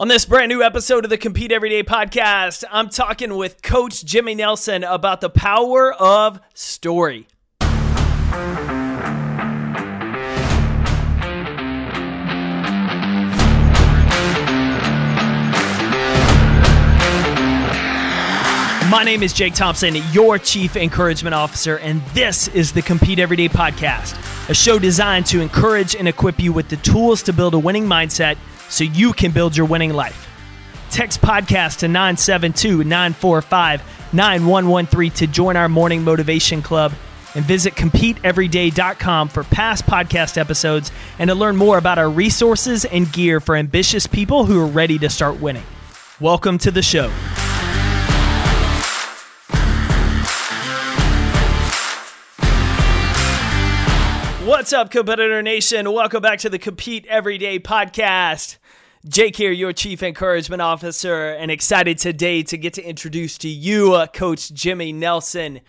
On this brand new episode of the Compete Everyday podcast, I'm talking with Coach Jimmy Nelson about the power of story. My name is Jake Thompson, your Chief Encouragement Officer, and this is the Compete Everyday podcast, a show designed to encourage and equip you with the tools to build a winning mindset so you can build your winning life. Text podcast to 972 945 9113 to join our morning motivation club and visit competeeveryday.com for past podcast episodes and to learn more about our resources and gear for ambitious people who are ready to start winning. Welcome to the show. What's up, Competitor Nation? Welcome back to the Compete Everyday podcast. Jake here, your Chief Encouragement Officer, and excited today to get to introduce to you uh, Coach Jimmy Nelson.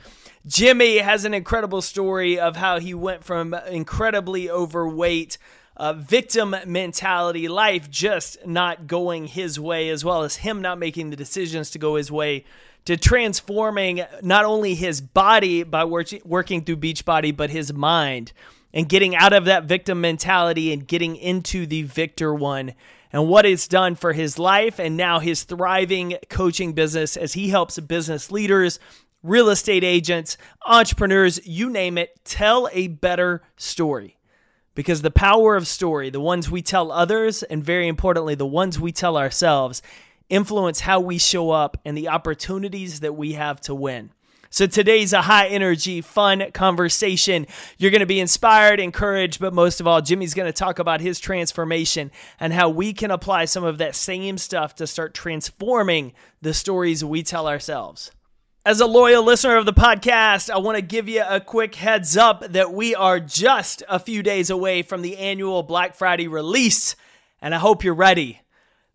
Jimmy has an incredible story of how he went from incredibly overweight, uh, victim mentality, life just not going his way, as well as him not making the decisions to go his way, to transforming not only his body by working through Beachbody, but his mind and getting out of that victim mentality and getting into the victor one and what it's done for his life and now his thriving coaching business as he helps business leaders, real estate agents, entrepreneurs, you name it, tell a better story. Because the power of story, the ones we tell others, and very importantly, the ones we tell ourselves, influence how we show up and the opportunities that we have to win. So today's a high energy, fun conversation. You're going to be inspired, encouraged, but most of all, Jimmy's going to talk about his transformation and how we can apply some of that same stuff to start transforming the stories we tell ourselves. As a loyal listener of the podcast, I want to give you a quick heads up that we are just a few days away from the annual Black Friday release, and I hope you're ready.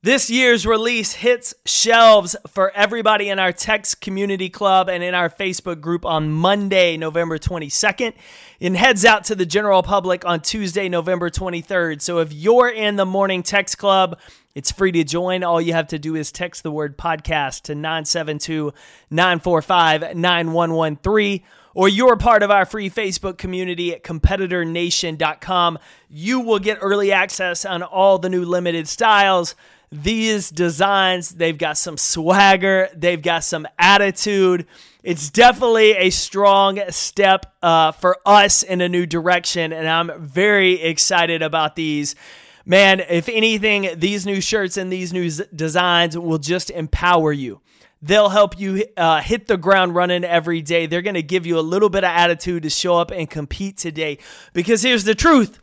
This year's release hits shelves for everybody in our text community club and in our Facebook group on Monday, November 22nd, and heads out to the general public on Tuesday, November 23rd. So if you're in the morning text club, it's free to join. All you have to do is text the word podcast to 972 945 9113 or you're part of our free Facebook community at competitornation.com. You will get early access on all the new limited styles these designs, they've got some swagger, they've got some attitude. It's definitely a strong step uh, for us in a new direction, and I'm very excited about these. Man, if anything, these new shirts and these new designs will just empower you. They'll help you uh, hit the ground running every day. They're going to give you a little bit of attitude to show up and compete today. Because here's the truth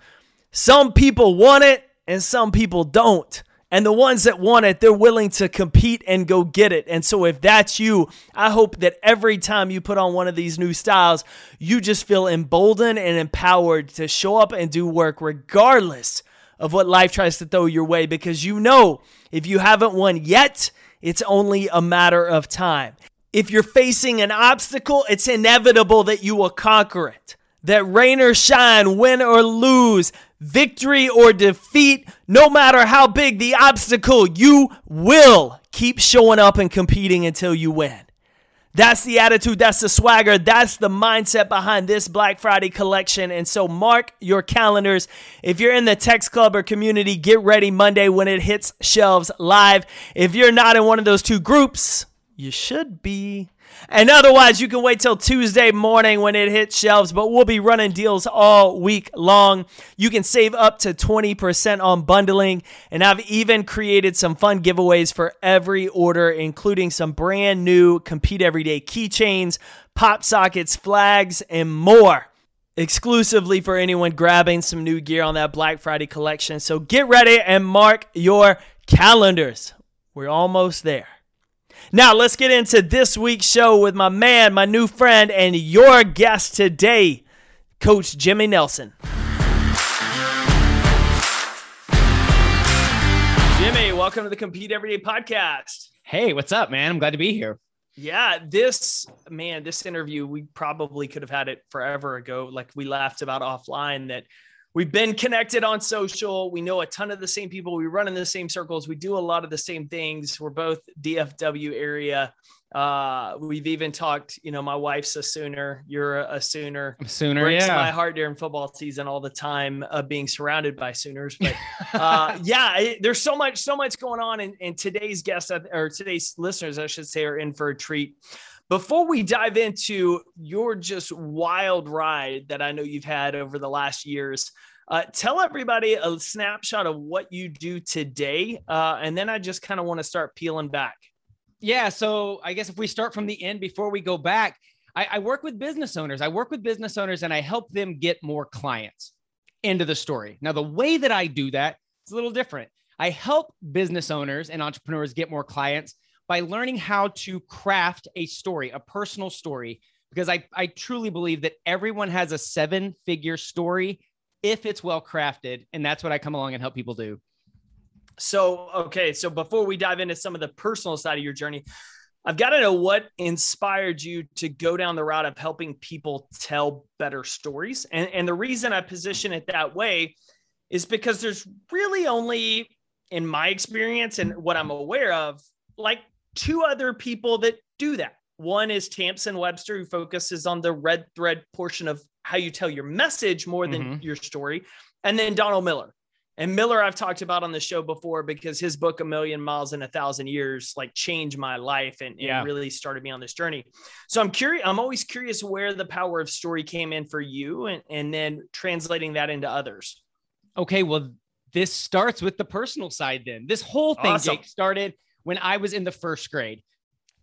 some people want it and some people don't. And the ones that want it, they're willing to compete and go get it. And so, if that's you, I hope that every time you put on one of these new styles, you just feel emboldened and empowered to show up and do work regardless of what life tries to throw your way. Because you know, if you haven't won yet, it's only a matter of time. If you're facing an obstacle, it's inevitable that you will conquer it. That rain or shine, win or lose, victory or defeat, no matter how big the obstacle, you will keep showing up and competing until you win. That's the attitude, that's the swagger, that's the mindset behind this Black Friday collection. And so mark your calendars. If you're in the text club or community, get ready Monday when it hits shelves live. If you're not in one of those two groups, you should be. And otherwise, you can wait till Tuesday morning when it hits shelves, but we'll be running deals all week long. You can save up to 20% on bundling, and I've even created some fun giveaways for every order, including some brand new Compete Everyday keychains, pop sockets, flags, and more exclusively for anyone grabbing some new gear on that Black Friday collection. So get ready and mark your calendars. We're almost there. Now, let's get into this week's show with my man, my new friend, and your guest today, Coach Jimmy Nelson. Jimmy, welcome to the Compete Everyday podcast. Hey, what's up, man? I'm glad to be here. Yeah, this man, this interview, we probably could have had it forever ago. Like we laughed about offline that we've been connected on social. We know a ton of the same people. We run in the same circles. We do a lot of the same things. We're both DFW area. Uh, we've even talked, you know, my wife's a Sooner, you're a, Sooner. I'm Sooner, Breaks yeah. my heart during football season all the time, uh, being surrounded by Sooners. But uh, yeah, it, there's so much, so much going on. And, and today's guests or today's listeners, I should say, are in for a treat. Before we dive into your just wild ride that I know you've had over the last years, uh, tell everybody a snapshot of what you do today. Uh, and then I just kind of want to start peeling back. Yeah. So I guess if we start from the end before we go back, I, I work with business owners. I work with business owners and I help them get more clients End of the story. Now, the way that I do that is a little different. I help business owners and entrepreneurs get more clients by learning how to craft a story, a personal story, because I, I truly believe that everyone has a seven figure story if it's well crafted. And that's what I come along and help people do. So, okay. So, before we dive into some of the personal side of your journey, I've got to know what inspired you to go down the route of helping people tell better stories. And, and the reason I position it that way is because there's really only, in my experience and what I'm aware of, like two other people that do that. One is Tamsen Webster, who focuses on the red thread portion of how you tell your message more than mm-hmm. your story. And then Donald Miller. And Miller, I've talked about on the show before because his book, A Million Miles in a Thousand Years, like changed my life and, and yeah. really started me on this journey. So I'm curious, I'm always curious where the power of story came in for you and, and then translating that into others. Okay. Well, this starts with the personal side then. This whole thing, awesome. Jake, started when I was in the first grade.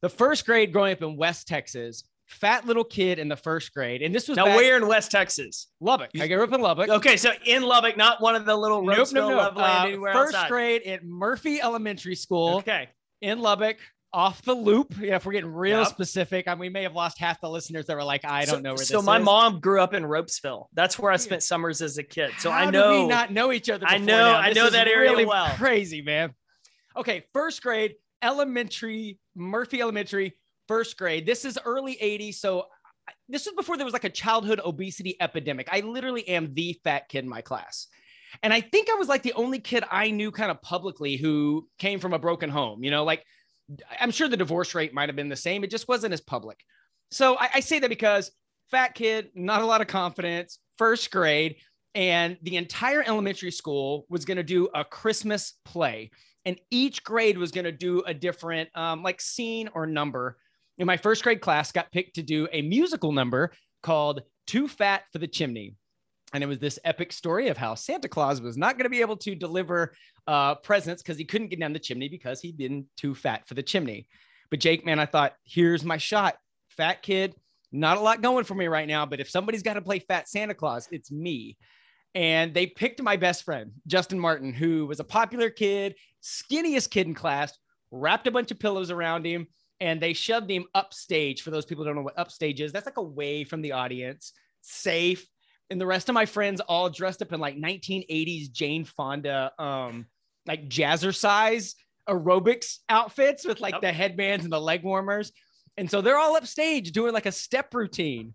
The first grade growing up in West Texas, fat little kid in the first grade. And this was now back- where in West Texas? Lubbock. I grew up in Lubbock. Okay, so in Lubbock, not one of the little nope, no, no. Uh, first outside. grade at Murphy Elementary School. Okay, in Lubbock. Off the loop. Yeah, if we're getting real yep. specific, I mean, we may have lost half the listeners that were like, I don't so, know where this is. so my mom grew up in Ropesville. That's where I spent summers as a kid. So How I know we not know each other. I know, I know that area really well. Crazy, man. Okay, first grade, elementary, Murphy Elementary, first grade. This is early 80s. So this was before there was like a childhood obesity epidemic. I literally am the fat kid in my class. And I think I was like the only kid I knew kind of publicly who came from a broken home, you know, like I'm sure the divorce rate might have been the same. It just wasn't as public. So I, I say that because fat kid, not a lot of confidence, first grade, and the entire elementary school was going to do a Christmas play and each grade was going to do a different um, like scene or number. In my first grade class got picked to do a musical number called too fat for the chimney. And it was this epic story of how santa claus was not going to be able to deliver uh, presents because he couldn't get down the chimney because he'd been too fat for the chimney. But jake man i thought here's my shot. Fat kid not a lot going for me right now but if somebody's got to play fat santa claus it's me and they picked my best friend, Justin Martin, who was a popular kid, skinniest kid in class, wrapped a bunch of pillows around him, and they shoved him upstage. For those people who don't know what upstage is, that's like away from the audience, safe. And the rest of my friends all dressed up in like 1980s Jane Fonda, um, like jazzercise size aerobics outfits with like yep. the headbands and the leg warmers. And so they're all upstage doing like a step routine.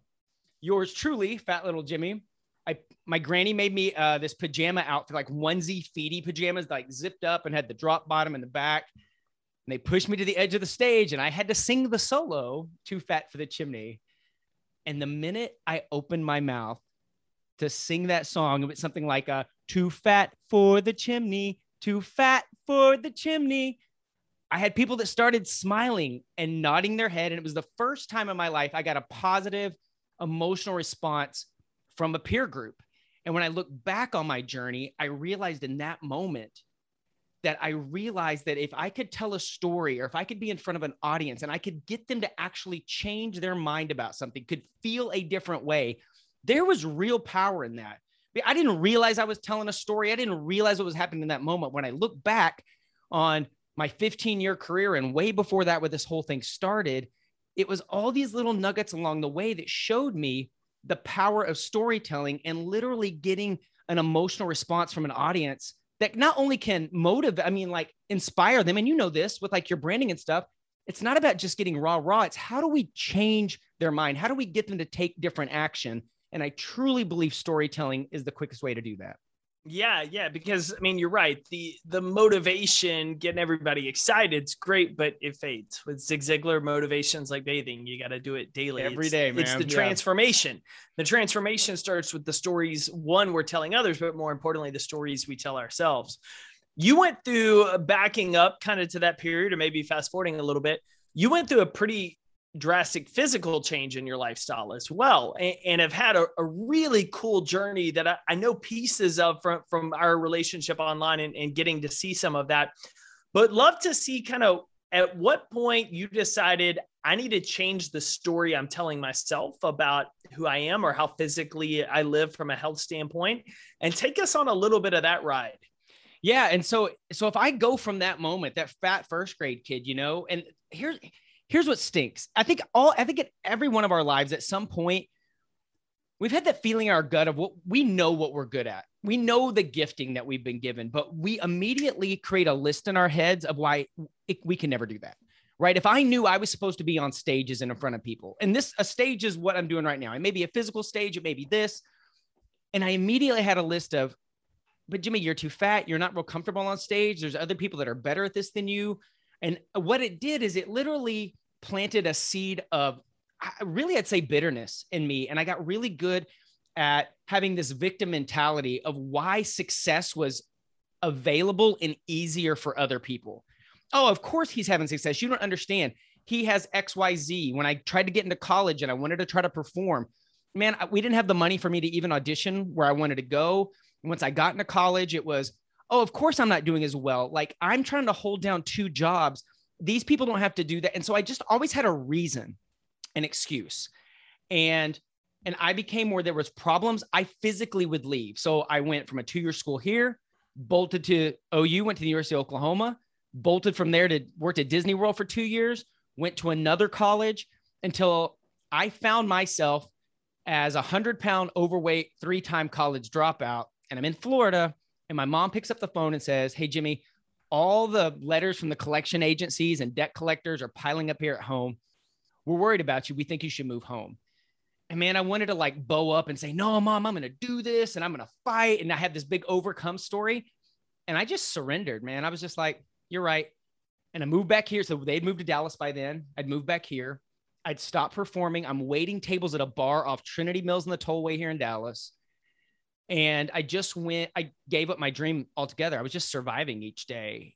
Yours truly, fat little Jimmy, I my granny made me uh, this pajama outfit, like onesie feety pajamas, like zipped up and had the drop bottom in the back. And they pushed me to the edge of the stage, and I had to sing the solo "Too Fat for the Chimney." And the minute I opened my mouth to sing that song, it was something like a "Too fat for the chimney, too fat for the chimney." I had people that started smiling and nodding their head, and it was the first time in my life I got a positive emotional response from a peer group. And when I look back on my journey, I realized in that moment that I realized that if I could tell a story or if I could be in front of an audience and I could get them to actually change their mind about something, could feel a different way, there was real power in that. I didn't realize I was telling a story. I didn't realize what was happening in that moment. When I look back on my 15 year career and way before that, where this whole thing started, it was all these little nuggets along the way that showed me the power of storytelling and literally getting an emotional response from an audience that not only can motivate, I mean, like inspire them. And you know this with like your branding and stuff. It's not about just getting raw, raw. It's how do we change their mind? How do we get them to take different action? And I truly believe storytelling is the quickest way to do that. Yeah, yeah, because I mean you're right. The the motivation, getting everybody excited, is great, but it fades. With Zig Ziglar, motivations like bathing. You got to do it daily. Every it's, day, man. It's the Yeah. transformation. The transformation starts with the stories one we're telling others, but more importantly, the stories we tell ourselves. You went through backing up kind of to that period, or maybe fast forwarding a little bit. You went through a pretty drastic physical change in your lifestyle as well and, and have had a, a really cool journey that I, I know pieces of from, from our relationship online and, and getting to see some of that. But love to see kind of at what point you decided i need to change the story i'm telling myself about who i am or how physically i live from a health standpoint and take us on a little bit of that ride. Yeah, and so so if I go from that moment, that fat first grade kid, you know, and here's here's what stinks. I think all I think in every one of our lives at some point we've had that feeling in our gut of what we know what we're good at. We know the gifting that we've been given, but we immediately create a list in our heads of why it, we can never do that. Right? If I knew I was supposed to be on stages and in front of people, and this a stage is what I'm doing right now. It may be a physical stage, it may be this. And I immediately had a list of but Jimmy, you're too fat. You're not real comfortable on stage. There's other people that are better at this than you. And what it did is it literally planted a seed of really, I'd say bitterness in me. And I got really good at having this victim mentality of why success was available and easier for other people. Oh, of course he's having success. You don't understand. He has XYZ. When I tried to get into college and I wanted to try to perform, man, we didn't have the money for me to even audition where I wanted to go. Once I got into college, it was, oh, of course I'm not doing as well. Like I'm trying to hold down two jobs. These people don't have to do that. And so I just always had a reason, an excuse. And and I became where there was problems, I physically would leave. So I went from a two-year school here, bolted to OU, went to the University of Oklahoma, bolted from there to worked at Disney World for two years, went to another college until I found myself as a hundred pound overweight, three-time college dropout and I'm in Florida, and my mom picks up the phone and says, Hey, Jimmy, all the letters from the collection agencies and debt collectors are piling up here at home. We're worried about you. We think you should move home. And man, I wanted to like bow up and say, No, mom, I'm going to do this and I'm going to fight. And I had this big overcome story. And I just surrendered, man. I was just like, You're right. And I moved back here. So they'd moved to Dallas by then. I'd moved back here. I'd stopped performing. I'm waiting tables at a bar off Trinity Mills in the tollway here in Dallas and I just went, I gave up my dream altogether. I was just surviving each day.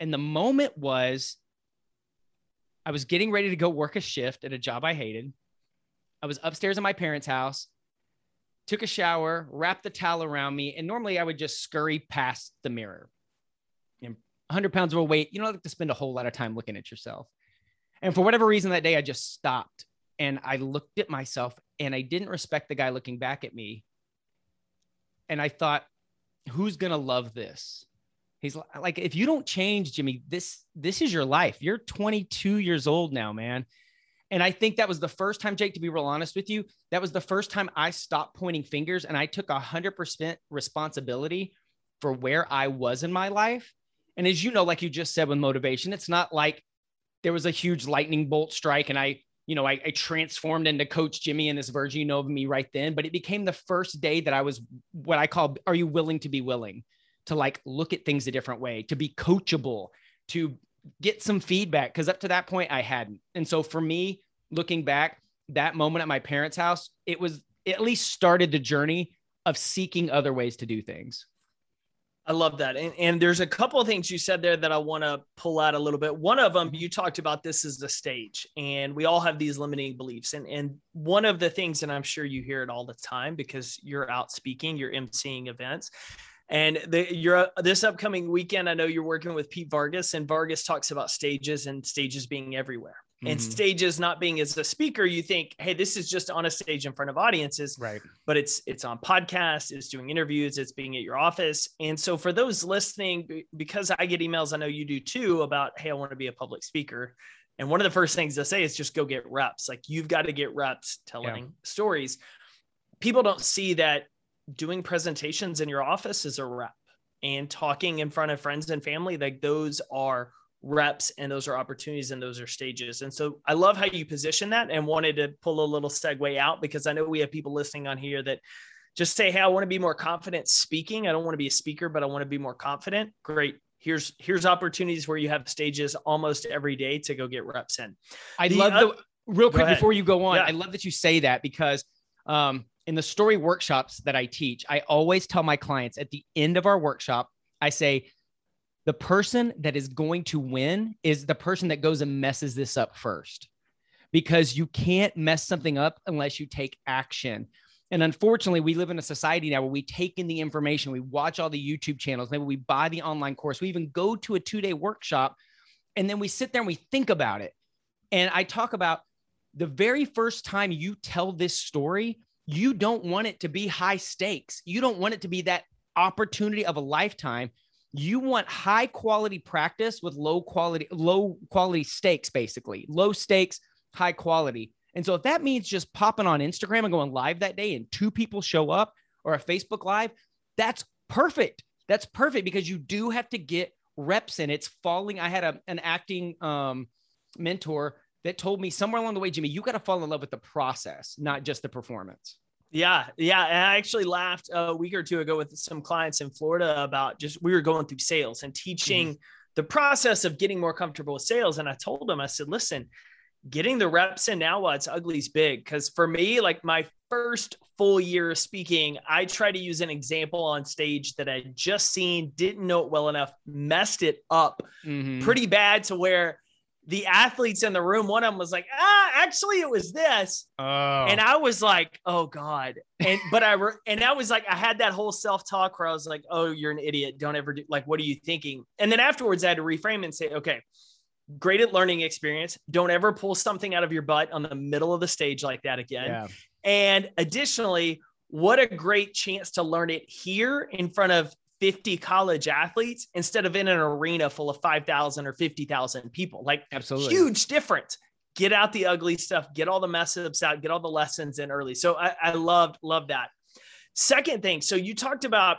And the moment was I was getting ready to go work a shift at a job I hated. I was upstairs in my parents' house, took a shower, wrapped the towel around me, and normally I would just scurry past the mirror. And 100 pounds of weight, you don't have to spend a whole lot of time looking at yourself. And for whatever reason that day, I just stopped and I looked at myself and I didn't respect the guy looking back at me and I thought, who's gonna love this? He's like, if you don't change, Jimmy, this this is your life. You're 22 years old now, man. And I think that was the first time, Jake, to be real honest with you, that was the first time I stopped pointing fingers and I took hundred percent responsibility for where I was in my life. And as you know, like you just said with motivation, it's not like there was a huge lightning bolt strike and I you know, I, I, transformed into Coach Jimmy and this version you know of me right then. But it became the first day that I was what I call, are you willing to be willing to like look at things a different way, to be coachable, to get some feedback? Because up to that point, I hadn't. And so for me, looking back, that moment at my parents' house, it was it at least started the journey of seeking other ways to do things. I love that. And, and there's a couple of things you said there that I want to pull out a little bit. One of them, you talked about this as the stage, and we all have these limiting beliefs. And, and one of the things, and I'm sure you hear it all the time because you're out speaking, you're emceeing events. And the, you're uh, this upcoming weekend, I know you're working with Pete Vargas, and Vargas talks about stages and stages being everywhere. And Mhm. stages not being as a speaker, you think, hey, this is just on a stage in front of audiences Right. but it's it's on podcasts it's doing interviews it's being at your office. And so for those listening because i get emails i know you do too about hey i want to be a public speaker. And one of the first things to say is just go get reps. Like you've got to get reps telling stories. People don't see that doing presentations in your office is a rep and talking in front of friends and family like those are reps and those are opportunities and those are stages. And so I love how you position that and wanted to pull a little segue out because I know we have people listening on here that just say, Hey, I want to be more confident speaking. I don't want to be a speaker, but I want to be more confident. Great. Here's here's opportunities where you have stages almost every day to go get reps in. I love the real quick before you go on. Yeah. I love that you say that because um, in the story workshops that I teach, I always tell my clients at the end of our workshop, I say, the person that is going to win is the person that goes and messes this up first because you can't mess something up unless you take action. And unfortunately, we live in a society now where we take in the information, we watch all the YouTube channels, maybe we buy the online course, we even go to a two day workshop, and then we sit there and we think about it. And I talk about the very first time you tell this story, you don't want it to be high stakes. You don't want it to be that opportunity of a lifetime you want high quality practice with low quality low quality stakes basically. Low stakes high quality. And so if that means just popping on instagram and going live that day and two people show up or a facebook live that's perfect. That's perfect because you do have to get reps in. It's falling. I had a, an acting um, mentor that told me somewhere along the way jimmy you got to fall in love with the process not just the performance yeah, yeah. And I actually laughed a week or two ago with some clients in Florida about just we were going through sales and teaching mm-hmm. the process of getting more comfortable with sales. And I told them, I said, listen, getting the reps in now while it's ugly is big. Cause for me, like my first full year of speaking, I try to use an example on stage that I just seen, didn't know it well enough, messed it up mm-hmm. pretty bad to where the athletes in the room, one of them was like, ah, actually it was this. Oh. And I was like, oh God. And, but I, re- and I was like, I had that whole self-talk where I was like, oh, you're an idiot. Don't ever do like, what are you thinking? And then afterwards I had to reframe and say, okay, great at learning experience. Don't ever pull something out of your butt on the middle of the stage like that again. Yeah. And additionally, what a great chance to learn it here in front of 50 college athletes instead of in an arena full of 5,000 or 50,000 people. Like, absolutely huge difference. Get out the ugly stuff, get all the mess ups out, get all the lessons in early. So I, I loved, love that. Second thing, so you talked about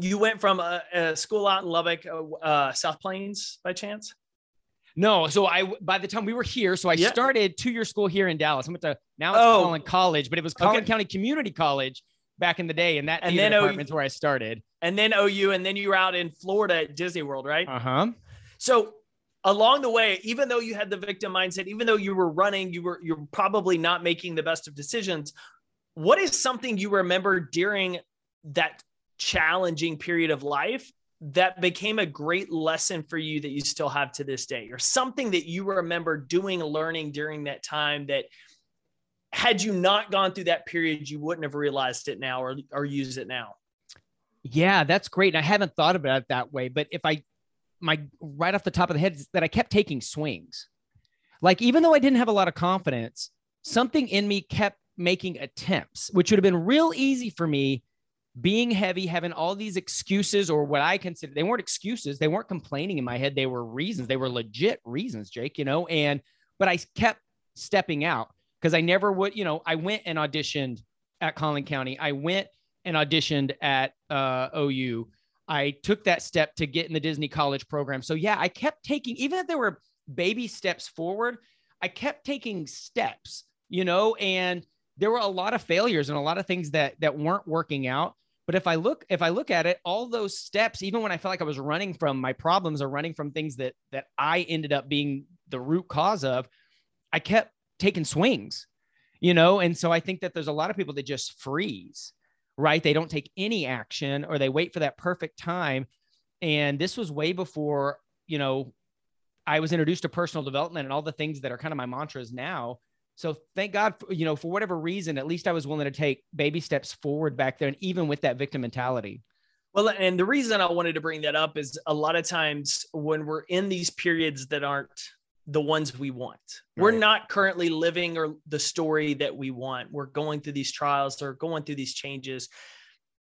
you went from a, a school out in Lubbock, uh, uh, South Plains by chance? No, so I by the time we were here, so I yeah. started two year school here in Dallas. I went to now it's oh. Collin College, but it was Collin okay. County Community College back in the day, and that and then department's where I started. And then OU, and then you were out in Florida at Disney World, right? Uh huh. So along the way, even though you had the victim mindset, even though you were running, you were you're probably not making the best of decisions. What is something you remember during that challenging period of life that became a great lesson for you that you still have to this day, or something that you remember doing, learning during that time that had you not gone through that period, you wouldn't have realized it now or, or use it now. Yeah, that's great. And I haven't thought about it that way. But if I, my right off the top of the head is that I kept taking swings. Like, even though I didn't have a lot of confidence, something in me kept making attempts, which would have been real easy for me being heavy, having all these excuses or what I consider they weren't excuses. They weren't complaining in my head. They were reasons. They were legit reasons, Jake, you know, and, but I kept stepping out because I never would, you know, I went and auditioned at Collin County. I went and auditioned at uh, OU. I took that step to get in the Disney College program. So yeah, I kept taking, even if there were baby steps forward, I kept taking steps, you know, and there were a lot of failures and a lot of things that that weren't working out. But if I look, if I look at it, all those steps, even when I felt like I was running from my problems or running from things that that I ended up being the root cause of, I kept taking swings, you know? And so I think that there's a lot of people that just freeze, right? They don't take any action or they wait for that perfect time. And this was way before, you know, I was introduced to personal development and all the things that are kind of my mantras now. So thank God, for, you know, for whatever reason, at least I was willing to take baby steps forward back there. And even with that victim mentality. Well, and the reason I wanted to bring that up is a lot of times when we're in these periods that aren't the ones we want. Right. We're not currently living or the story that we want. We're going through these trials or going through these changes.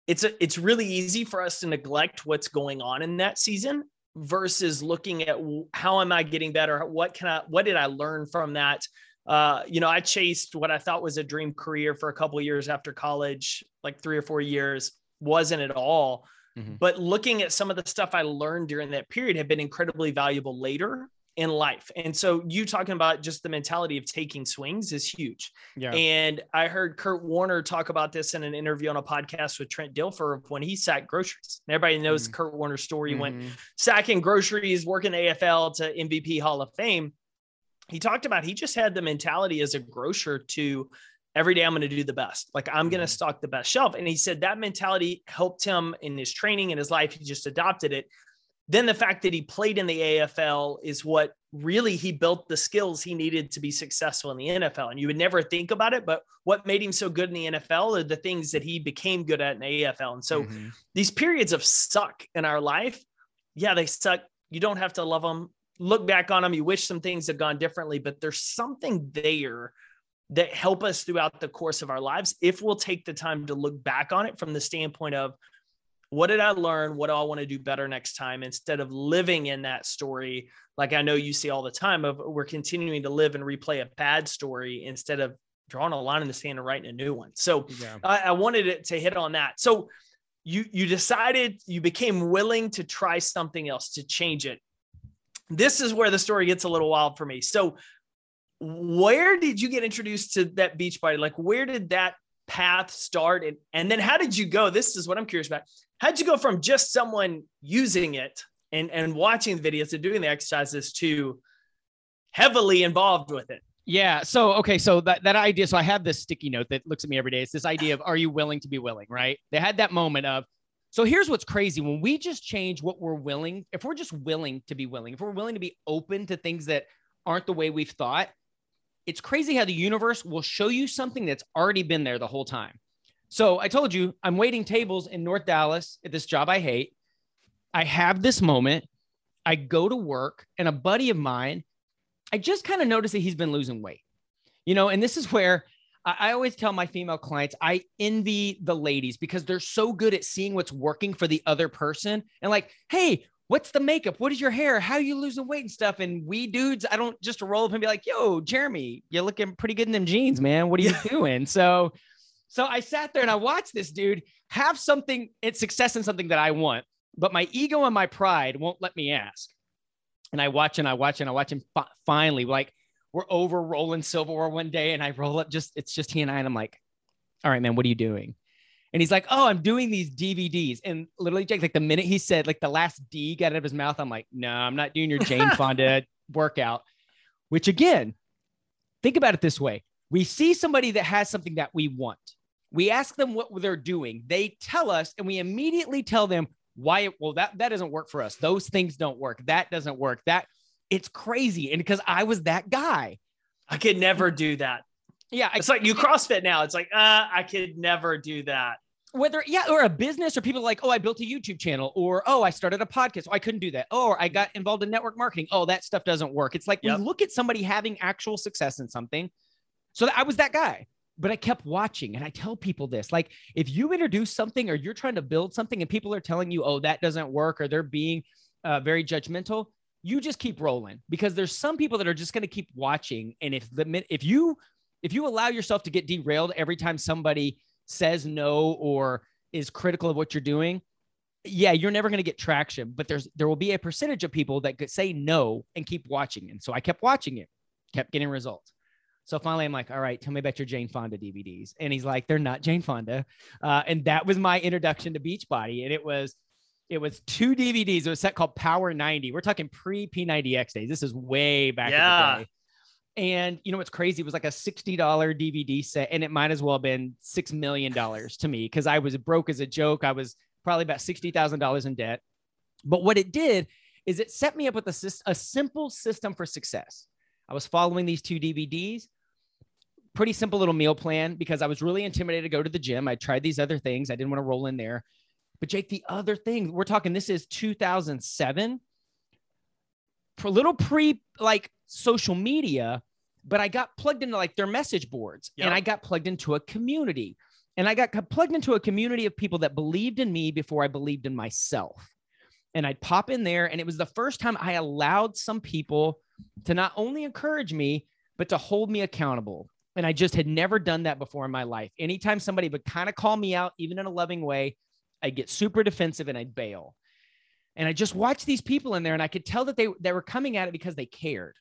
It's a, it's really easy for us to neglect what's going on in that season versus looking at how am I getting better? What can I what did I learn from that? Uh, you know, I chased what I thought was a dream career for a couple years after college, like 3 or 4 years, wasn't at all Mm-hmm. But looking at some of the stuff I learned during that period have been incredibly valuable later in life. And so you talking about just the mentality of taking swings is huge. Yeah. And I heard Kurt Warner talk about this in an interview on a podcast with Trent Dilfer when he sacked groceries. And everybody knows mm-hmm. Kurt Warner's story. Mm-hmm. went sacking groceries, working AFL to MVP Hall of Fame. He talked about he just had the mentality as a grocer to every day I'm going to do the best. Like I'm going to mm-hmm. stock the best shelf. And he said that mentality helped him in his training in his life. He just adopted it then the fact that he played in the AFL is what really he built the skills he needed to be successful in the NFL. And you would never think about it, but what made him so good in the NFL are the things that he became good at in the AFL. And so mm-hmm. these periods of suck in our life, yeah, they suck. You don't have to love them. Look back on them. You wish some things had gone differently, but there's something there that help us throughout the course of our lives if we'll take the time to look back on it from the standpoint of what did I learn? What do I want to do better next time? Instead of living in that story, like I know you see all the time of we're continuing to live and replay a bad story instead of drawing a line in the sand and writing a new one. So yeah. I, I wanted to hit on that. So you you decided you became willing to try something else to change it. This is where the story gets a little wild for me. So where did you get introduced to that beach Beachbody? Like where did that path start and, and then how did you go this is what i'm curious about how'd you go from just someone using it and, and watching the videos and doing the exercises to heavily involved with it yeah. So okay. So that that idea. So I have this sticky note that looks at me every day. It's this idea of are you willing to be willing? Right. They had that moment of. So here's what's crazy when we just change what we're willing. If we're just willing to be willing, if we're willing to be open to things that aren't the way we've thought, it's crazy how the universe will show you something that's already been there the whole time. So I told you I'm waiting tables in North Dallas at this job I hate. I have this moment. I go to work, and a buddy of mine, I just kind of noticed that he's been losing weight. You know, and this is where I always tell my female clients, I envy the ladies because they're so good at seeing what's working for the other person and like, hey, what's the makeup? What is your hair? How are you losing weight and stuff? And we dudes, I don't just roll up and be like, yo, Jeremy, you're looking pretty good in them jeans, man. What are you doing? So, so I sat there and I watched this dude have something, it's success in something that I want, but my ego and my pride won't let me ask. And I watch and I watch and I watch him fi- finally, like we're over rolling silverware one day and I roll up just, it's just he and I, and I'm like, all right, man, what are you doing? And he's like, "Oh, I'm doing these DVDs." And literally, Jake, like the minute he said like the last D got out of his mouth, I'm like, "No, I'm not doing your Jane Fonda workout." Which again, think about it this way: we see somebody that has something that we want. We ask them what they're doing. They tell us, and we immediately tell them why. It, well, that that doesn't work for us. Those things don't work. That doesn't work. That it's crazy. And because I was that guy, I could never do that. Yeah, it's I, like you CrossFit now. It's like, uh, I could never do that. Whether yeah, or a business, or people like, oh, I built a YouTube channel, or oh, I started a podcast. Oh, I couldn't do that. Oh, or I got involved in network marketing. Oh, that stuff doesn't work. It's like yep. we look at somebody having actual success in something. So I was that guy, but I kept watching, and I tell people this: like, if you introduce something, or you're trying to build something, and people are telling you, oh, that doesn't work, or they're being uh, very judgmental, you just keep rolling because there's some people that are just going to keep watching, and if the if you if you allow yourself to get derailed every time somebody says no or is critical of what you're doing, yeah, you're never going to get traction. But there's there will be a percentage of people that could say no and keep watching. And so I kept watching it, kept getting results. So finally, I'm like, all right, tell me about your Jane Fonda DVDs. And he's like, they're not Jane Fonda. Uh, and that was my introduction to Beachbody. And it was, it was two DVDs. It was set called Power 90. We're talking pre P90X days. This is way back yeah. in the day. And you know what's crazy? It was like a $60 DVD set, and it might as well have been $6 million to me because I was broke as a joke. I was probably about $60,000 in debt. But what it did is it set me up with a, a simple system for success. I was following these two DVDs, pretty simple little meal plan because I was really intimidated to go to the gym. I tried these other things, I didn't want to roll in there. But Jake, the other thing we're talking, this is 2007 a little pre like social media, but I got plugged into like their message boards yep. and I got plugged into a community. And I got plugged into a community of people that believed in me before I believed in myself. And I'd pop in there, and it was the first time I allowed some people to not only encourage me, but to hold me accountable. And I just had never done that before in my life. Anytime somebody would kind of call me out, even in a loving way, I'd get super defensive and I'd bail. And I just watched these people in there and I could tell that they, they were coming at it because they cared.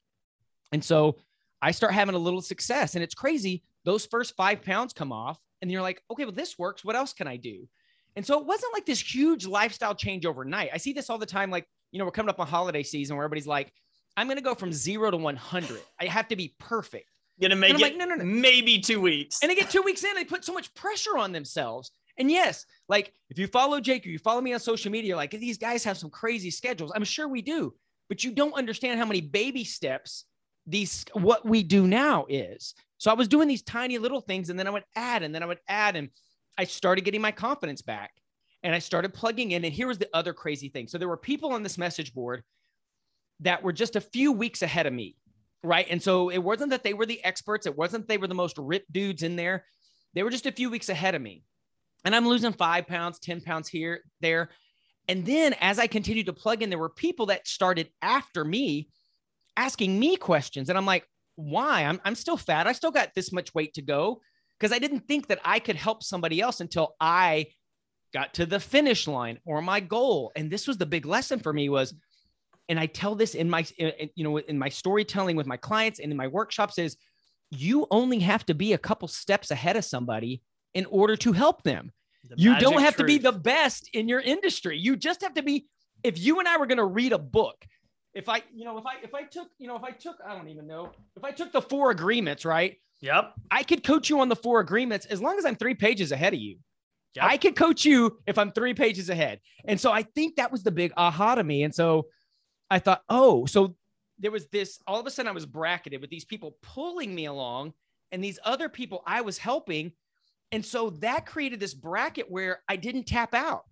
And so I start having a little success. And it's crazy. Those first five pounds come off and you're like, okay, well, this works. What else can I do? And so it wasn't like this huge lifestyle change overnight. I see this all the time. Like, you know, we're coming up on holiday season where everybody's like, I'm going to go from zero to 100. I have to be perfect. Gonna make it like, no, no, no. maybe two weeks. And they get two weeks in, they put so much pressure on themselves. And yes, like if you follow Jake or you follow me on social media, like these guys have some crazy schedules. I'm sure we do, but you don't understand how many baby steps these what we do now is. So I was doing these tiny little things and then I would add and then I would add and I started getting my confidence back and I started plugging in and here was the other crazy thing. So there were people on this message board that were just a few weeks ahead of me, right? And so it wasn't that they were the experts, it wasn't they were the most ripped dudes in there. They were just a few weeks ahead of me. And I'm losing 5 pounds, 10 pounds here there. And then as I continued to plug in there were people that started after me asking me questions. And I'm like, why? I'm, I'm still fat. I still got this much weight to go because I didn't think that I could help somebody else until I got to the finish line or my goal. And this was the big lesson for me was, and I tell this in my, you know, in my storytelling with my clients and in my workshops is you only have to be a couple steps ahead of somebody in order to help them. The you don't have truth. to be the best in your industry. You just have to be, if you and I were going to read a book if I, you know, if I if I took, you know, if I took, I don't even know, if I took the four agreements, right? Yep. I could coach you on the four agreements as long as I'm three pages ahead of you. Yep. I could coach you if I'm three pages ahead. And so I think that was the big aha to me. And so I thought, oh, so there was this all of a sudden I was bracketed with these people pulling me along and these other people I was helping. And so that created this bracket where I didn't tap out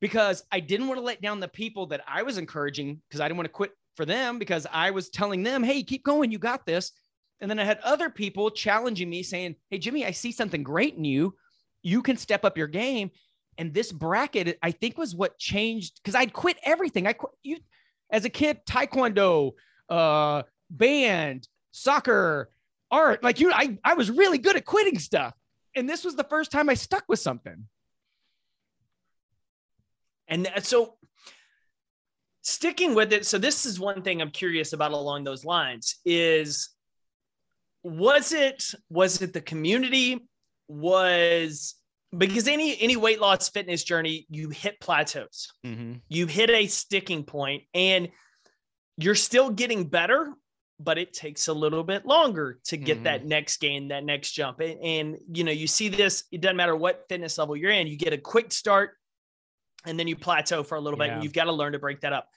because I didn't want to let down the people that I was encouraging because I didn't want to quit for them because I was telling them, hey, keep going, you got this. And then I had other people challenging me saying, hey, Jimmy, I see something great in you. You can step up your game. And this bracket, I think, was what changed because I'd quit everything. I quit you as a kid, taekwondo, uh, band, soccer, art. Like you, I, I was really good at quitting stuff. And this was the first time I stuck with something. And so sticking with it. So this is one thing I'm curious about along those lines is was it was it the community was because any any weight loss fitness journey you hit plateaus mm-hmm. you hit a sticking point and you're still getting better but it takes a little bit longer to get mm-hmm. that next gain that next jump and, and you know you see this it doesn't matter what fitness level you're in you get a quick start and then you plateau for a little bit and you've got to learn to break that up.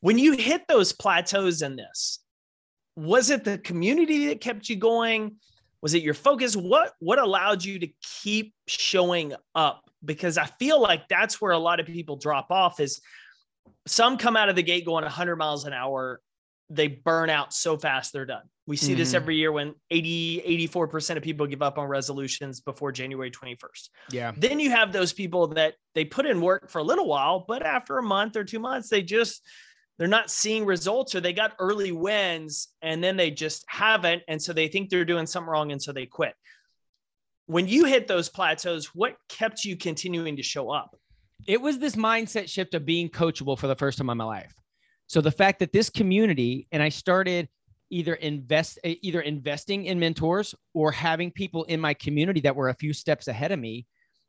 When you hit those plateaus in this, was it the community that kept you going? Was it your focus? What what allowed you to keep showing up? Because I feel like that's where a lot of people drop off is some come out of the gate going 100 miles an hour they burn out so fast they're done. We see mm-hmm. this every year when 80, 84% of people give up on resolutions before January 21st. Yeah. Then you have those people that they put in work for a little while, but after a month or two months, they just, they're not seeing results or they got early wins and then they just haven't. And so they think they're doing something wrong. And so they quit. When you hit those plateaus, what kept you continuing to show up? It was this mindset shift of being coachable for the first time in my life. So the fact that this community and I started either invest eh, either investing in mentors or having people in my community that were a few steps ahead of me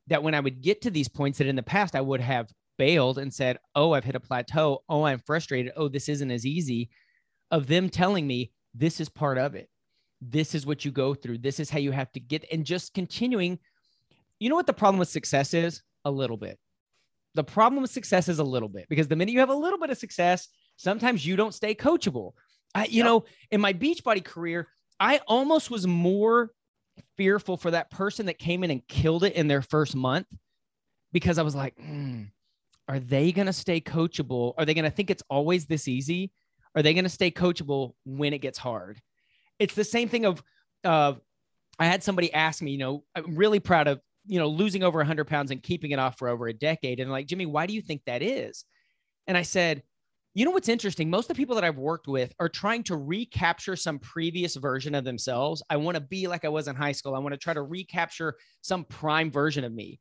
that when I would get to these points that in the past I would have bailed and said, "Oh, I've hit a plateau. Oh, I'm frustrated. Oh, this isn't as easy." Of them telling me, "This is part of it. This is what you go through. This is how you have to get and just continuing. You know what the problem with success is? A little bit. The problem with success is a little bit because the minute you have a little bit of success, sometimes you don't stay coachable. I, you yep. know, in my Beachbody career, I almost was more fearful for that person that came in and killed it in their first month because I was like, mm, are they going to stay coachable? Are they going to think it's always this easy? Are they going to stay coachable when it gets hard? It's the same thing of, uh, I had somebody ask me, you know, I'm really proud of, you know, losing over 100 pounds and keeping it off for over a decade. And like, Jimmy, why do you think that is? And I said, you know what's interesting? Most of the people that I've worked with are trying to recapture some previous version of themselves. I want to be like I was in high school. I want to try to recapture some prime version of me.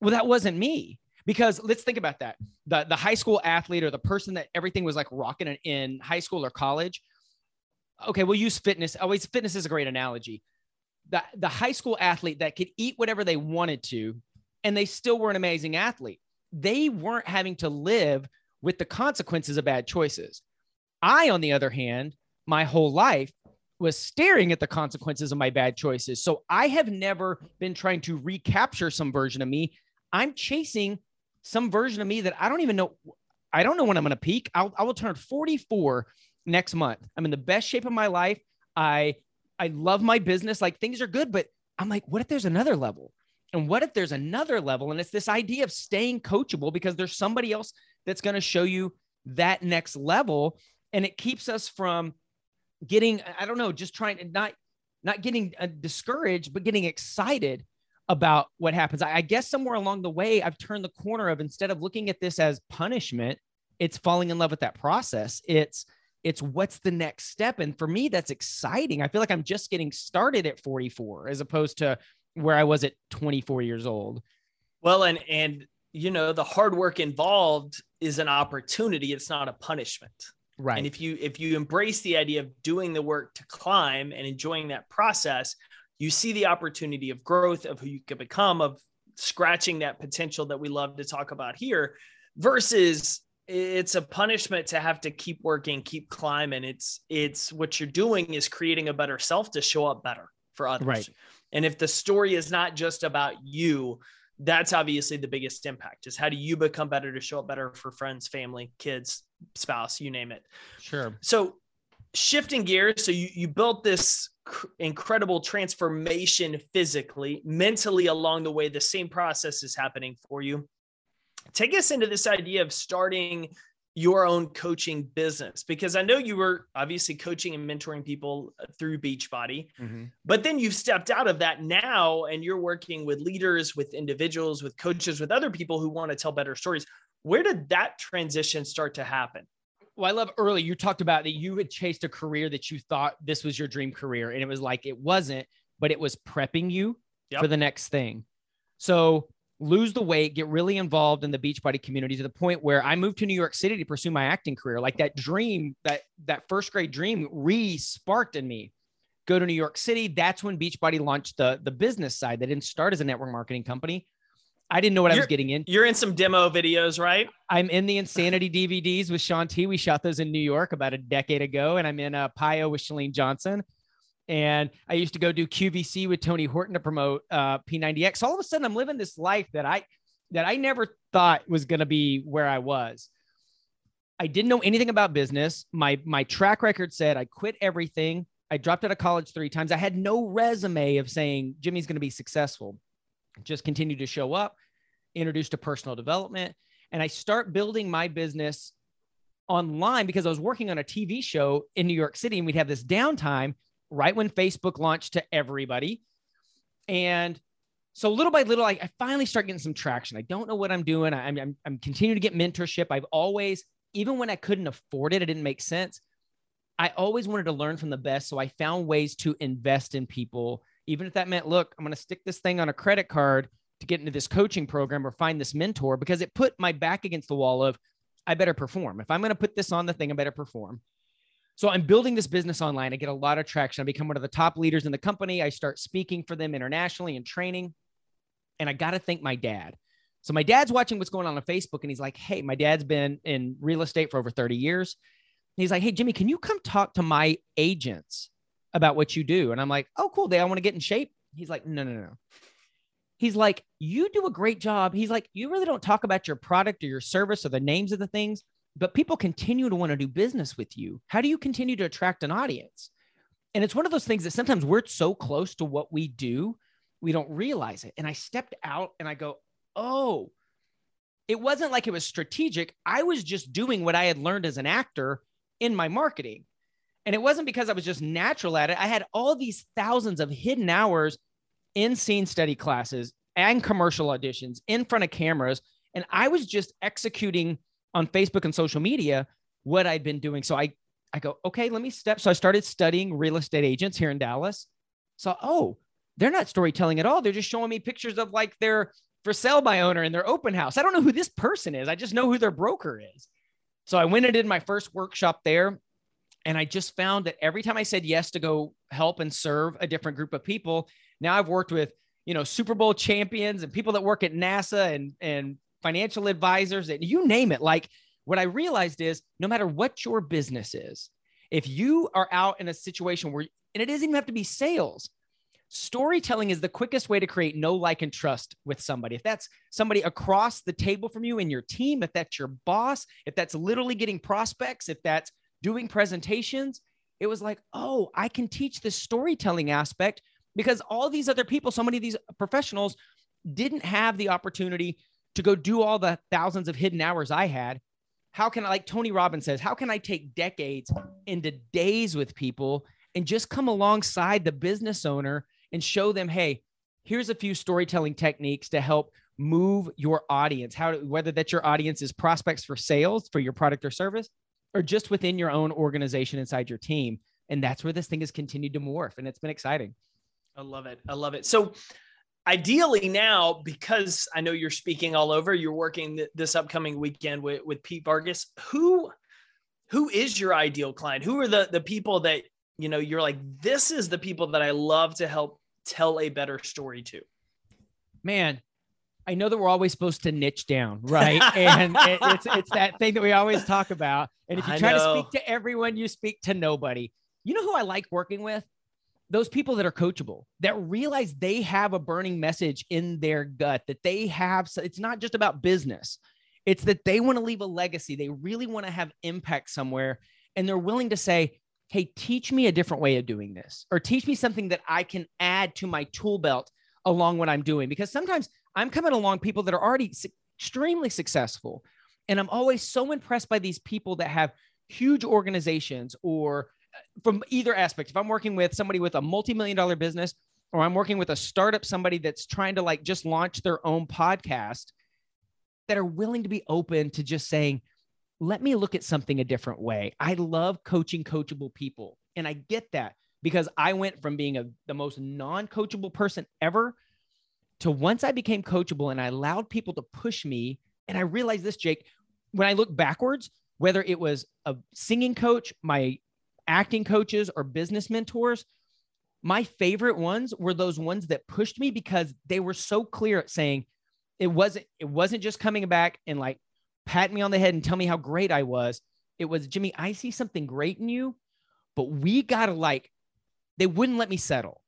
Well, that wasn't me Because let's think about that. The, the high school athlete or the person that everything was like rocking in high school or college. Okay, we'll use fitness. Oh, Always fitness is a great analogy. The, the high school athlete that could eat whatever they wanted to, and they still were an amazing athlete. They weren't having to live with the consequences of bad choices. I, on the other hand, my whole life was staring at the consequences of my bad choices. So I have never been trying to recapture some version of me. I'm chasing some version of me that I don't even know. I don't know when I'm going to peak. I'll, I will turn 44 next month. I'm in the best shape of my life. I I love my business. Like things are good, but I'm like, what if there's another level? And what if there's another level? And it's this idea of staying coachable because there's somebody else that's going to show you that next level. And it keeps us from getting, I don't know, just trying to not, not getting uh, discouraged, but getting excited about what happens. I, I guess somewhere along the way, I've turned the corner of instead of looking at this as punishment, it's falling in love with that process. It's, it's what's the next step. And for me, that's exciting. I feel like I'm just getting started at 44 as opposed to where I was at 24 years old. Well, and, and, you know, the hard work involved is an opportunity. It's not a punishment. Right. And if you if you embrace the idea of doing the work to climb and enjoying that process, you see the opportunity of growth of who you can become, of scratching that potential that we love to talk about here, versus it's a punishment to have to keep working, keep climbing. It's it's what you're doing is creating a better self to show up better for others. Right. And if the story is not just about you, that's obviously the biggest impact is how do you become better to show up better for friends, family, kids, spouse, you name it. Sure. So shifting gears, so you, you built this cr- incredible transformation physically, mentally along the way, the same process is happening for you. Take us into this idea of starting your own coaching business because I know you were obviously coaching and mentoring people uh, through Beachbody, mm-hmm. but then you've stepped out of that now and you're working with leaders, with individuals, with coaches, with other people who want to tell better stories. Where did that transition start to happen? Well, I love early you talked about that you had chased a career that you thought this was your dream career, and it was like it wasn't, but it was prepping you yep. for the next thing. So lose the weight, get really involved in the Beachbody community to the point where I moved to New York City to pursue my acting career. Like that dream, that that first grade dream re-sparked in me. Go to New York City. That's when Beachbody launched the, the business side. They didn't start as a network marketing company. I didn't know what you're, I was getting in. You're in some demo videos, right? I'm in the Insanity DVDs with Shaun T. We shot those in New York about a decade ago, and I'm in a uh, PiYo with Chalene Johnson. And I used to go do QVC with Tony Horton to promote uh, P90X. All of a sudden, I'm living this life that I that I never thought was going to be where I was. I didn't know anything about business. My my track record said I quit everything. I dropped out of college three times. I had no resume of saying Jimmy's going to be successful. Just continued to show up, introduced to personal development, and I start building my business online because I was working on a TV show in New York City and we'd have this downtime right when Facebook launched to everybody. And so little by little, I, I finally start getting some traction. I don't know what I'm doing. I, I'm, I'm continuing to get mentorship. I've always, even when I couldn't afford it, it didn't make sense. I always wanted to learn from the best. So I found ways to invest in people, even if that meant, look, I'm going to stick this thing on a credit card to get into this coaching program or find this mentor because it put my back against the wall of, I better perform. If I'm going to put this on the thing, I better perform. So I'm building this business online. I get a lot of traction. I become one of the top leaders in the company. I start speaking for them internationally and training. And I got to thank my dad. So my dad's watching what's going on on Facebook and he's like, Hey, my dad's been in real estate for over 30 years. And he's like, Hey, Jimmy, can you come talk to my agents about what you do? And I'm like, Oh, cool. They all want to get in shape. He's like, No, no, no. He's like, You do a great job. He's like, You really don't talk about your product or your service or the names of the things but people continue to want to do business with you. How do you continue to attract an audience? And it's one of those things that sometimes we're so close to what we do, we don't realize it. And I stepped out and I go, oh, it wasn't like it was strategic. I was just doing what I had learned as an actor in my marketing. And it wasn't because I was just natural at it. I had all these thousands of hidden hours in scene study classes and commercial auditions in front of cameras. And I was just executing on Facebook and social media what I'd been doing. So I I go, okay, let me step. So I started studying real estate agents here in Dallas. So, oh, they're not storytelling at all. They're just showing me pictures of like their for sale by owner in their open house. I don't know who this person is. I just know who their broker is. So I went and did my first workshop there. And I just found that every time I said yes to go help and serve a different group of people, now I've worked with, you know, Super Bowl champions and people that work at NASA and, and financial advisors and you name it. Like what I realized is no matter what your business is, if you are out in a situation where, and it doesn't even have to be sales, storytelling is the quickest way to create no like and trust with somebody if that's somebody across the table from you in your team if that's your boss if that's literally getting prospects if that's doing presentations it was like oh i can teach this storytelling aspect because all these other people so many of these professionals didn't have the opportunity to go do all the thousands of hidden hours i had how can i like tony robbins says how can i take decades into days with people and just come alongside the business owner and show them, hey, here's a few storytelling techniques to help move your audience. How to, whether that your audience is prospects for sales for your product or service, or just within your own organization inside your team. And that's where this thing has continued to morph, and it's been exciting. I love it. I love it. So ideally now because i know you're speaking all over you're working this upcoming weekend with, with pete vargas who who is your ideal client? Who are the the people that you know you're like this is the people that i love to help tell a better story to? Man i know that we're always supposed to niche down right? And it, it's it's that thing that we always talk about. And if you try to speak to everyone you speak to nobody. You know who i like working with those people that are coachable that realize they have a burning message in their gut that they have it's not just about business it's that they want to leave a legacy they really want to have impact somewhere and they're willing to say hey, teach me a different way of doing this, or teach me something that I can add to my tool belt along what I'm doing. Because sometimes I'm coming along people that are already extremely successful. And I'm always so impressed by these people that have huge organizations or from either aspect. If I'm working with somebody with a multi million dollar business, or I'm working with a startup, somebody that's trying to like just launch their own podcast, that are willing to be open to just saying, let me look at something a different way. I love coaching coachable people. And I get that because I went from being a, the most non coachable person ever to once I became coachable and I allowed people to push me. And I realized this, Jake, when I look backwards, whether it was a singing coach, my acting coaches, or business mentors, my favorite ones were those ones that pushed me because they were so clear at saying it wasn't it wasn't just coming back and like pat me on the head and tell me how great I was. It was, Jimmy, I see something great in you, but we got to like, they wouldn't let me settle.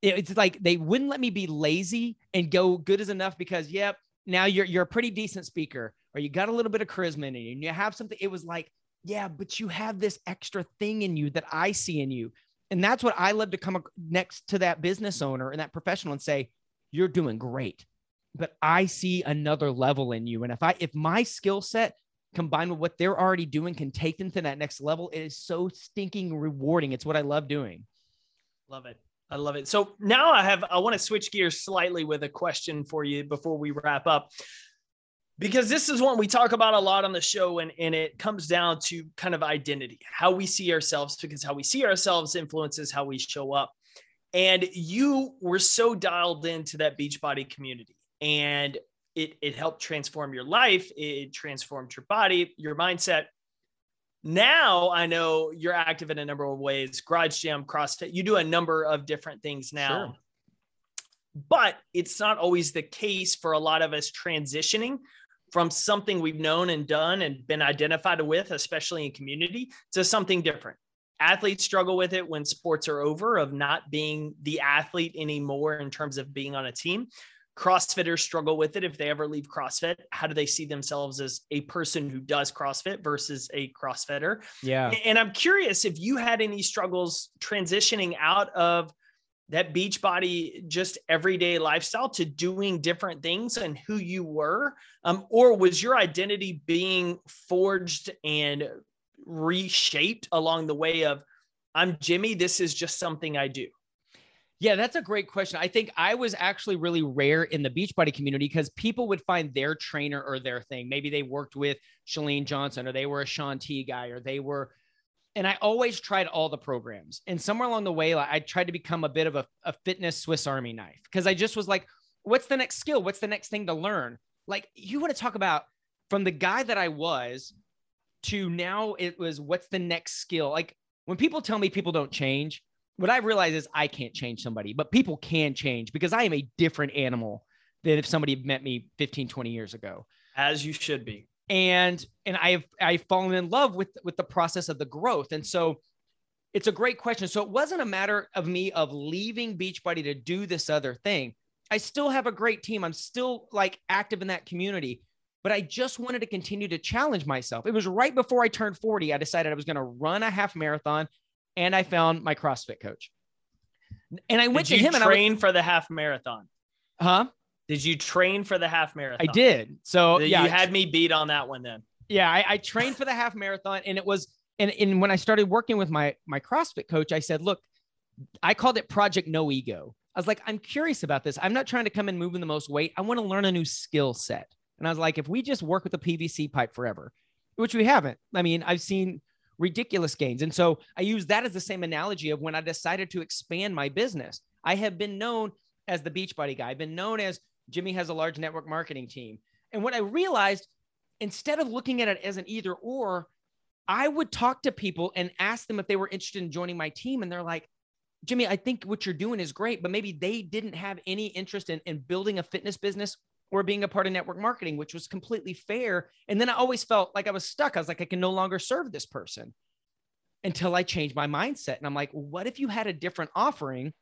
It's like they wouldn't let me be lazy and go good as enough because, yep, now you're, you're a pretty decent speaker or you got a little bit of charisma in you and you have something. It was like, yeah, but you have this extra thing in you that I see in you. And that's what I love to come next to that business owner and that professional and say, you're doing great but I see another level in you. And if I if my skill set combined with what they're already doing can take them to that next level, it is so stinking rewarding. It's what I love doing. Love it. I love it. So now I have I want to switch gears slightly with a question for you before we wrap up. Because this is one we talk about a lot on the show, and, and it comes down to kind of identity, how we see ourselves, because how we see ourselves influences how we show up. And you were so dialed into that Beachbody community and it it helped transform your life it transformed your body your mindset now i know you're active in a number of ways garage gym crossfit you do a number of different things now sure. but it's not always the case for a lot of us transitioning from something we've known and done and been identified with especially in community to something different athletes struggle with it when sports are over of not being the athlete anymore in terms of being on a team CrossFitters struggle with it if they ever leave CrossFit. How do they see themselves as a person who does CrossFit versus a CrossFitter? Yeah. And I'm curious if you had any struggles transitioning out of that Beachbody just everyday lifestyle to doing different things and who you were um, or was your identity being forged and reshaped along the way of i'm jimmy this is just something i do yeah, that's a great question. I think I was actually really rare in the Beachbody community because people would find their trainer or their thing. Maybe they worked with Chalene Johnson or they were a Shaun T guy or they were, and I always tried all the programs. And somewhere along the way, like, I tried to become a bit of a, a fitness Swiss Army knife because I just was like, what's the next skill? What's the next thing to learn? Like you want to talk about from the guy that I was to now it was what's the next skill? Like when people tell me people don't change, what I realize is I can't change somebody, but people can change because I am a different animal than if somebody met me 15, 20 years ago. As you should be. And and I've I've fallen in love with with the process of the growth. And so it's a great question. So it wasn't a matter of me of leaving Beachbody to do this other thing. I still have a great team. I'm still like active in that community, but I just wanted to continue to challenge myself. It was right before I turned 40. I decided I was going to run a half marathon and I found my CrossFit coach. And I went did to him and I train for the half marathon. Huh? Did you train for the half marathon? I did. So yeah, you had me beat on that one then. Yeah, I, I trained for the half marathon and it was and, and when I started working with my my CrossFit coach, I said, look, I called it Project No Ego. I was like, I'm curious about this. I'm not trying to come and move in moving the most weight. I want to learn a new skill set. And I was like, if we just work with the PVC pipe forever, which we haven't. I mean, I've seen ridiculous gains. And so I use that as the same analogy of when I decided to expand my business. I have been known as the beach Beachbody guy. I've been known as Jimmy has a large network marketing team. And what I realized, instead of looking at it as an either or, I would talk to people and ask them if they were interested in joining my team. And they're like, Jimmy, I think what you're doing is great, but maybe they didn't have any interest in, in building a fitness business or being a part of network marketing, which was completely fair. And then I always felt like I was stuck. I was like, I can no longer serve this person until I changed my mindset. And I'm like, what if you had a different offering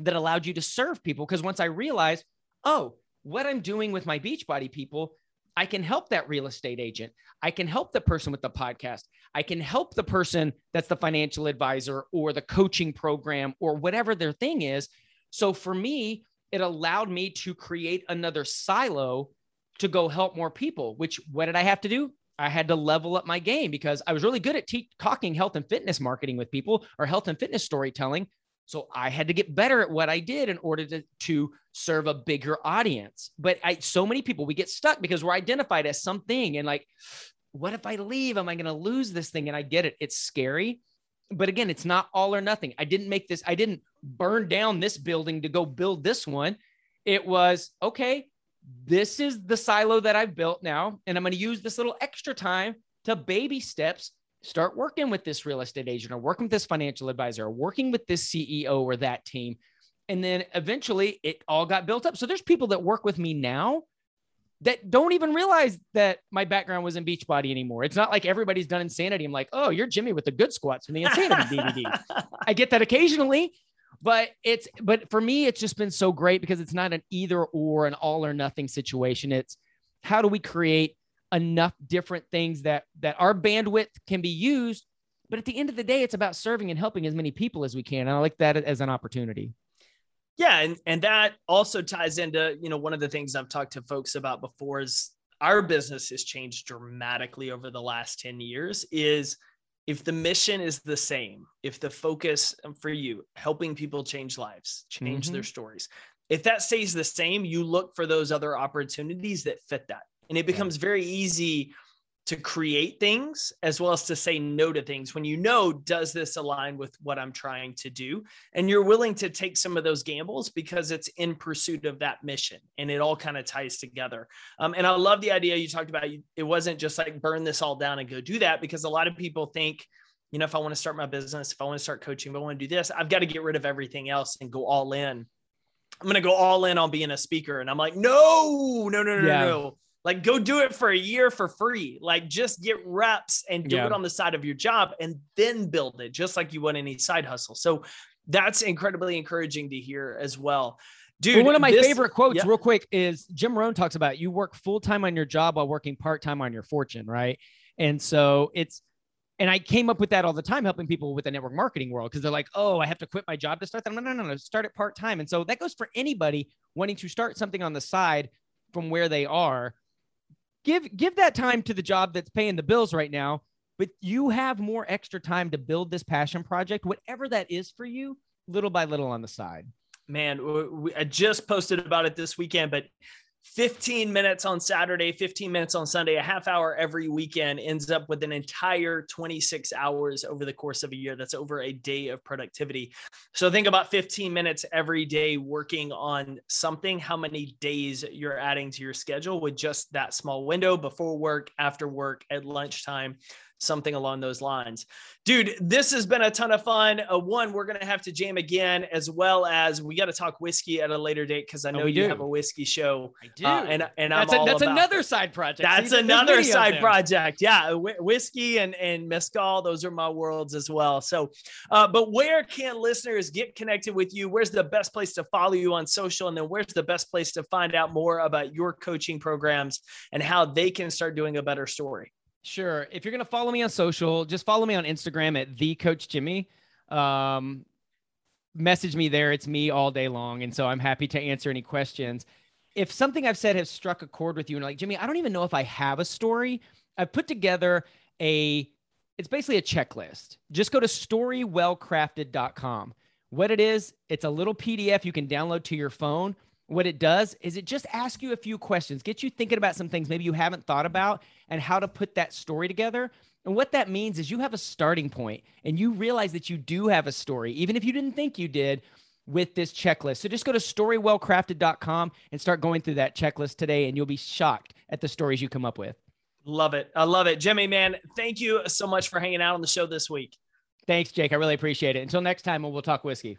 that allowed you to serve people? Because once I realized, oh, what I'm doing with my Beachbody people I can help that real estate agent. I can help the person with the podcast. I can help the person that's the financial advisor or the coaching program or whatever their thing is. So for me, it allowed me to create another silo to go help more people, which what did I have to do? I had to level up my game because I was really good at te- talking health and fitness marketing with people or health and fitness storytelling. So I had to get better at what I did in order to, to serve a bigger audience. But I so many people we get stuck because we're identified as something and like, what if I leave? Am I going to lose this thing? And I get it. It's scary. But again, it's not all or nothing. I didn't make this, I didn't burn down this building to go build this one. It was okay, this is the silo that I've built now. And I'm going to use this little extra time to baby steps start working with this real estate agent or working with this financial advisor or working with this CEO or that team. And then eventually it all got built up. So there's people that work with me now that don't even realize that my background was in Beachbody anymore. It's not like everybody's done insanity. I'm like, oh, you're Jimmy with the good squats from the insanity DVD. I get that occasionally, but it's but for me, it's just been so great because it's not an either or an all or nothing situation. It's how do we create enough different things that that our bandwidth can be used but at the end of the day it's about serving and helping as many people as we can. And i like that as an opportunity. Yeah and and that also ties into you know one of the things i've talked to folks about before is our business has changed dramatically over the last 10 years is if the mission is the same if the focus for you helping people change lives change mm-hmm. their stories if that stays the same you look for those other opportunities that fit that and it becomes very easy to create things as well as to say no to things when you know does this align with what i'm trying to do? And you're willing to take some of those gambles because it's in pursuit of that mission and it all kind of ties together. Um, and i love the idea you talked about it wasn't just like burn this all down and go do that because a lot of people think you know if i want to start my business if i want to start coaching if i want to do this i've got to get rid of everything else and go all in. I'm going to go all in on being a speaker. And i'm like no no no no yeah. no like go do it for a year for free. Like just get reps and do yeah. it on the side of your job and then build it just like you would any side hustle. So that's incredibly encouraging to hear as well. Dude, well, one of my this, favorite quotes, yeah. real quick, is Jim Rohn talks about you work full time on your job while working part time on your fortune, right? And so it's, and I came up with that all the time, helping people with the network marketing world because they're like, "Oh, I have to quit my job to start that." No, no, no, no, start it part time. And so that goes for anybody wanting to start something on the side from where they are give give that time to the job that's paying the bills right now but you have more extra time to build this passion project whatever that is for you little by little on the side. Man we, i just posted about it this weekend but 15 minutes on Saturday, 15 minutes on Sunday, a half hour every weekend ends up with an entire 26 hours over the course of a year. That's over a day of productivity. So think about 15 minutes every day working on something, how many days you're adding to your schedule with just that small window before work, after work, at lunchtime something along those lines. Dude, this has been a ton of fun. Uh, one, we're going to have to jam again, as well as we got to talk whiskey at a later date because I oh, know oh, you do. have a whiskey show. I do. Uh, and and that's, I'm a, that's another side project. That's another side project. Yeah. Wh- whiskey and, and Mescal, those are my worlds as well. So, uh, but where can listeners get connected with you? Where's the best place to follow you on social? And then where's the best place to find out more about your coaching programs and how they can start doing a better story? Sure. If you're going to follow me on social, just follow me on Instagram at the coach Jimmy. Um, message me there. It's me all day long. And so I'm happy to answer any questions. If something I've said has struck a chord with you and like, Jimmy, I don't even know if I have a story, I've put together a, it's basically a checklist. Just go to storywellcrafted.com. What it is, it's a little PDF you can download to your phone what it does is it just asks you a few questions, get you thinking about some things maybe you haven't thought about and how to put that story together. And what that means is you have a starting point and you realize that you do have a story, even if you didn't think you did with this checklist. So just go to storywellcrafted.com and start going through that checklist today, and you'll be shocked at the stories you come up with. Love it. I love it. Jimmy, man, thank you so much for hanging out on the show this week. Thanks, Jake. I really appreciate it. Until next time, we'll talk whiskey.